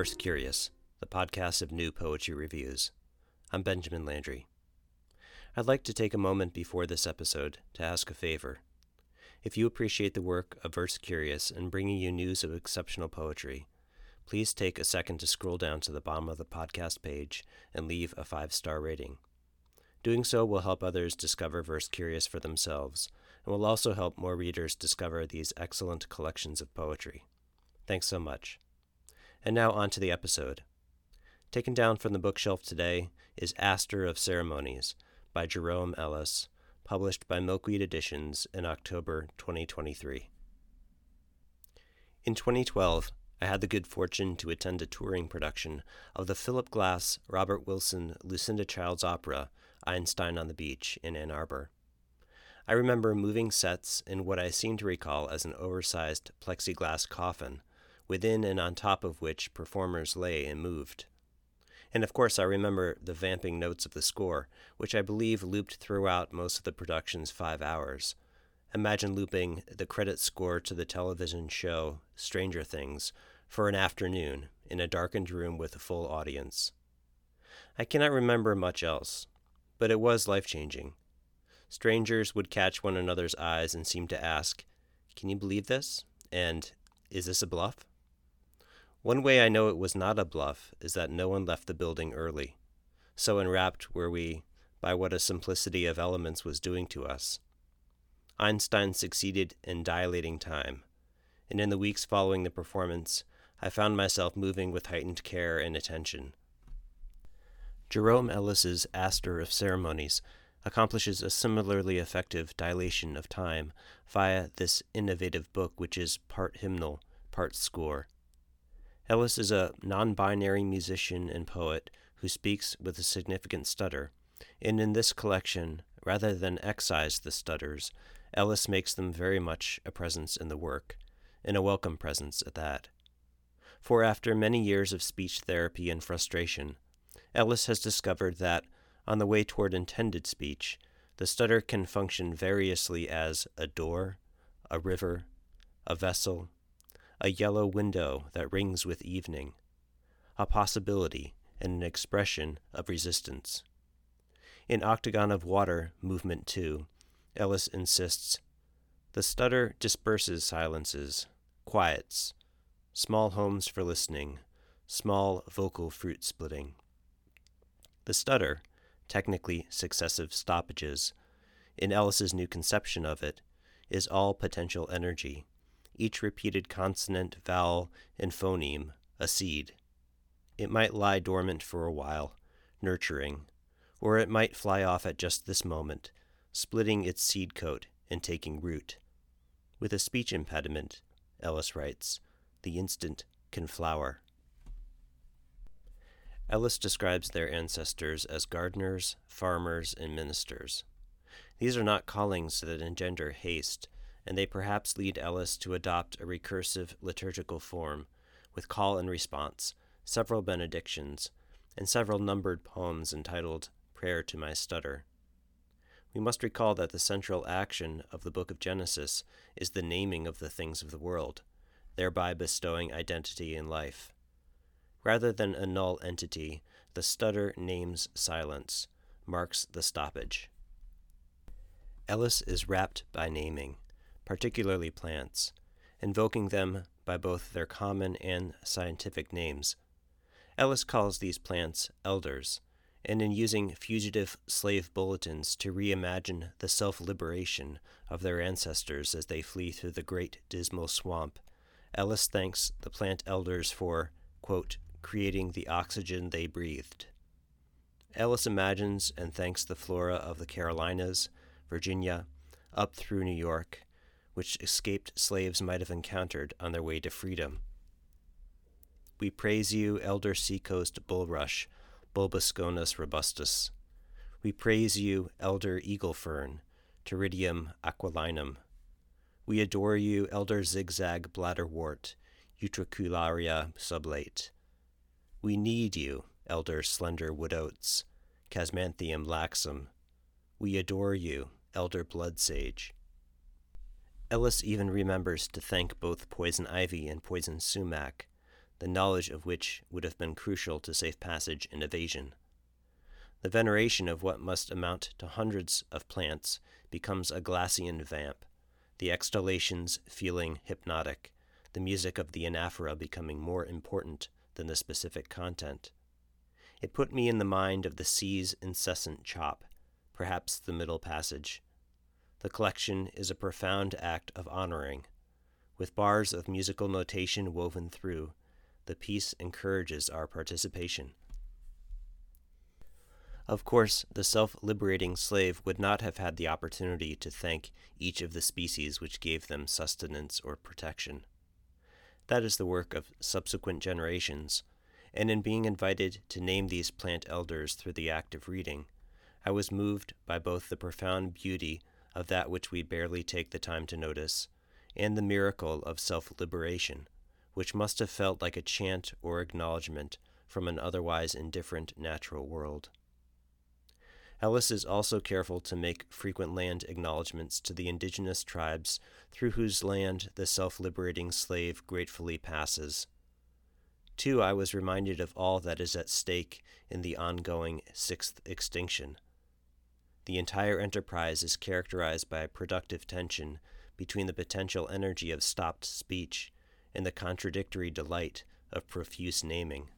Verse Curious, the podcast of new poetry reviews. I'm Benjamin Landry. I'd like to take a moment before this episode to ask a favor. If you appreciate the work of Verse Curious in bringing you news of exceptional poetry, please take a second to scroll down to the bottom of the podcast page and leave a five star rating. Doing so will help others discover Verse Curious for themselves and will also help more readers discover these excellent collections of poetry. Thanks so much. And now on to the episode. Taken down from the bookshelf today is Aster of Ceremonies by Jerome Ellis, published by Milkweed Editions in October 2023. In 2012, I had the good fortune to attend a touring production of the Philip Glass, Robert Wilson, Lucinda Childs opera, Einstein on the Beach, in Ann Arbor. I remember moving sets in what I seem to recall as an oversized plexiglass coffin within and on top of which performers lay and moved. And of course, I remember the vamping notes of the score, which I believe looped throughout most of the production's five hours. Imagine looping the credit score to the television show Stranger Things for an afternoon in a darkened room with a full audience. I cannot remember much else, but it was life changing. Strangers would catch one another's eyes and seem to ask, Can you believe this? And, Is this a bluff? One way I know it was not a bluff is that no one left the building early. So enwrapped were we by what a simplicity of elements was doing to us. Einstein succeeded in dilating time, and in the weeks following the performance, I found myself moving with heightened care and attention. Jerome Ellis's Aster of Ceremonies accomplishes a similarly effective dilation of time via this innovative book, which is part hymnal, part score. Ellis is a non binary musician and poet who speaks with a significant stutter, and in this collection, rather than excise the stutters, Ellis makes them very much a presence in the work, and a welcome presence at that. For after many years of speech therapy and frustration, Ellis has discovered that, on the way toward intended speech, the stutter can function variously as a door, a river, a vessel, a yellow window that rings with evening, a possibility and an expression of resistance. In Octagon of Water, Movement 2, Ellis insists the stutter disperses silences, quiets, small homes for listening, small vocal fruit splitting. The stutter, technically successive stoppages, in Ellis's new conception of it, is all potential energy, each repeated consonant, vowel, and phoneme a seed. It might lie dormant for a while, nurturing, or it might fly off at just this moment, splitting its seed coat and taking root. With a speech impediment, Ellis writes, the instant can flower. Ellis describes their ancestors as gardeners, farmers, and ministers. These are not callings that engender haste, and they perhaps lead Ellis to adopt a recursive liturgical form, with call and response, several benedictions, and several numbered poems entitled Prayer to My Stutter. We must recall that the central action of the book of Genesis is the naming of the things of the world, thereby bestowing identity in life. Rather than a null entity, the stutter names silence, marks the stoppage. Ellis is rapt by naming particularly plants, invoking them by both their common and scientific names. Ellis calls these plants elders, and in using fugitive slave bulletins to reimagine the self liberation of their ancestors as they flee through the great dismal swamp, Ellis thanks the plant elders for, quote, creating the oxygen they breathed. Ellis imagines and thanks the flora of the Carolinas, Virginia, up through New York, which escaped slaves might have encountered on their way to freedom. We praise you, elder seacoast bulrush, Bolboschoenus robustus. We praise you, elder eagle fern, Pteridium aquilinum. We adore you, elder zigzag bladderwort, Utricularia subulata. We need you, elder slender wood oats, Chasmanthium laxum. We adore you, elder blood sage, Ellis even remembers to thank both poison ivy and poison sumac, the knowledge of which would have been crucial to safe passage and evasion. The veneration of what must amount to hundreds of plants becomes a Glassian vamp, the exhalations feeling hypnotic, the music of the anaphora becoming more important than the specific content. It put me in the mind of the sea's incessant chop, perhaps the middle passage. The collection is a profound act of honoring. With bars of musical notation woven through, the piece encourages our participation. Of course, the self liberating slave would not have had the opportunity to thank each of the species which gave them sustenance or protection. That is the work of subsequent generations, and in being invited to name these plant elders through the act of reading, I was moved by both the profound beauty of that which we barely take the time to notice, and the miracle of self liberation, which must have felt like a chant or acknowledgement from an otherwise indifferent natural world. Ellis is also careful to make frequent land acknowledgments to the indigenous tribes through whose land the self liberating slave gratefully passes. Too, I was reminded of all that is at stake in the ongoing sixth extinction. The entire enterprise is characterized by a productive tension between the potential energy of stopped speech and the contradictory delight of profuse naming.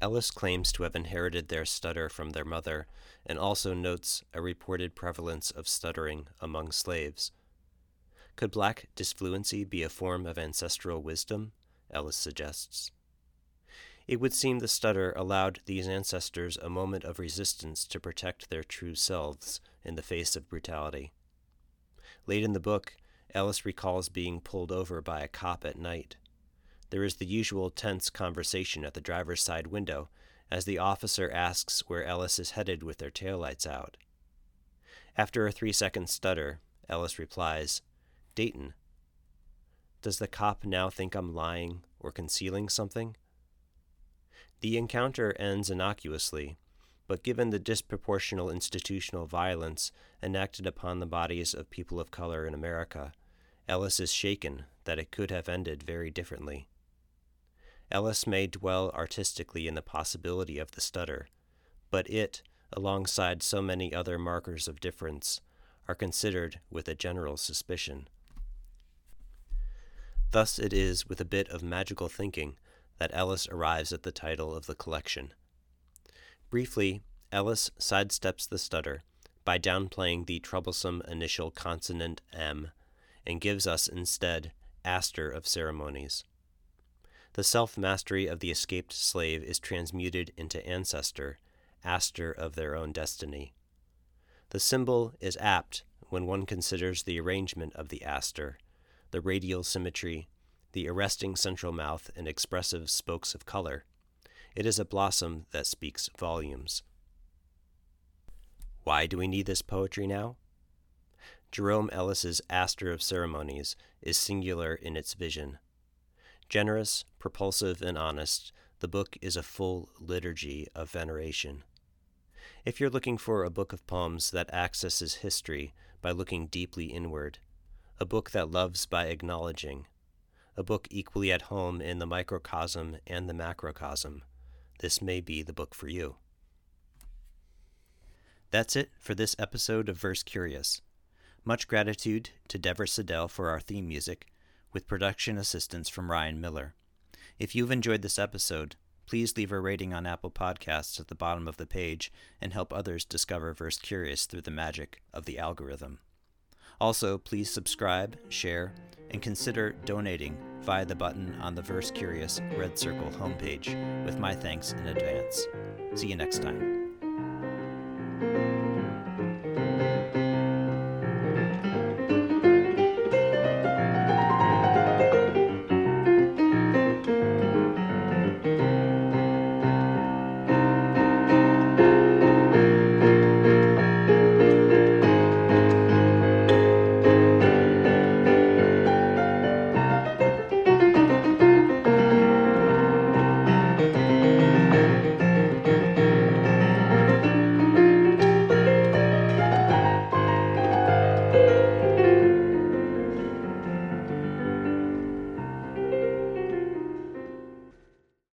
Ellis claims to have inherited their stutter from their mother and also notes a reported prevalence of stuttering among slaves. Could black disfluency be a form of ancestral wisdom? Ellis suggests. It would seem the stutter allowed these ancestors a moment of resistance to protect their true selves in the face of brutality. Late in the book, Ellis recalls being pulled over by a cop at night there is the usual tense conversation at the driver's side window as the officer asks where Ellis is headed with their taillights out. After a three second stutter, Ellis replies, Dayton. Does the cop now think I'm lying or concealing something? The encounter ends innocuously, but given the disproportional institutional violence enacted upon the bodies of people of color in America, Ellis is shaken that it could have ended very differently. Ellis may dwell artistically in the possibility of the stutter, but it, alongside so many other markers of difference, are considered with a general suspicion. Thus it is with a bit of magical thinking that Ellis arrives at the title of the collection. Briefly, Ellis sidesteps the stutter by downplaying the troublesome initial consonant M and gives us instead Aster of ceremonies the self mastery of the escaped slave is transmuted into ancestor, aster of their own destiny. The symbol is apt when one considers the arrangement of the aster, the radial symmetry, the arresting central mouth, and expressive spokes of color. It is a blossom that speaks volumes. Why do we need this poetry now? Jerome Ellis's Aster of Ceremonies is singular in its vision. Generous, propulsive, and honest, the book is a full liturgy of veneration. If you're looking for a book of poems that accesses history by looking deeply inward, a book that loves by acknowledging, a book equally at home in the microcosm and the macrocosm, this may be the book for you. That's it for this episode of Verse Curious. Much gratitude to Dever Siddell for our theme music with production assistance from Ryan Miller. If you've enjoyed this episode, please leave a rating on Apple Podcasts at the bottom of the page and help others discover Verse Curious through the magic of the algorithm. Also, please subscribe, share, and consider donating via the button on the Verse Curious Red Circle homepage, with my thanks in advance. See you next time.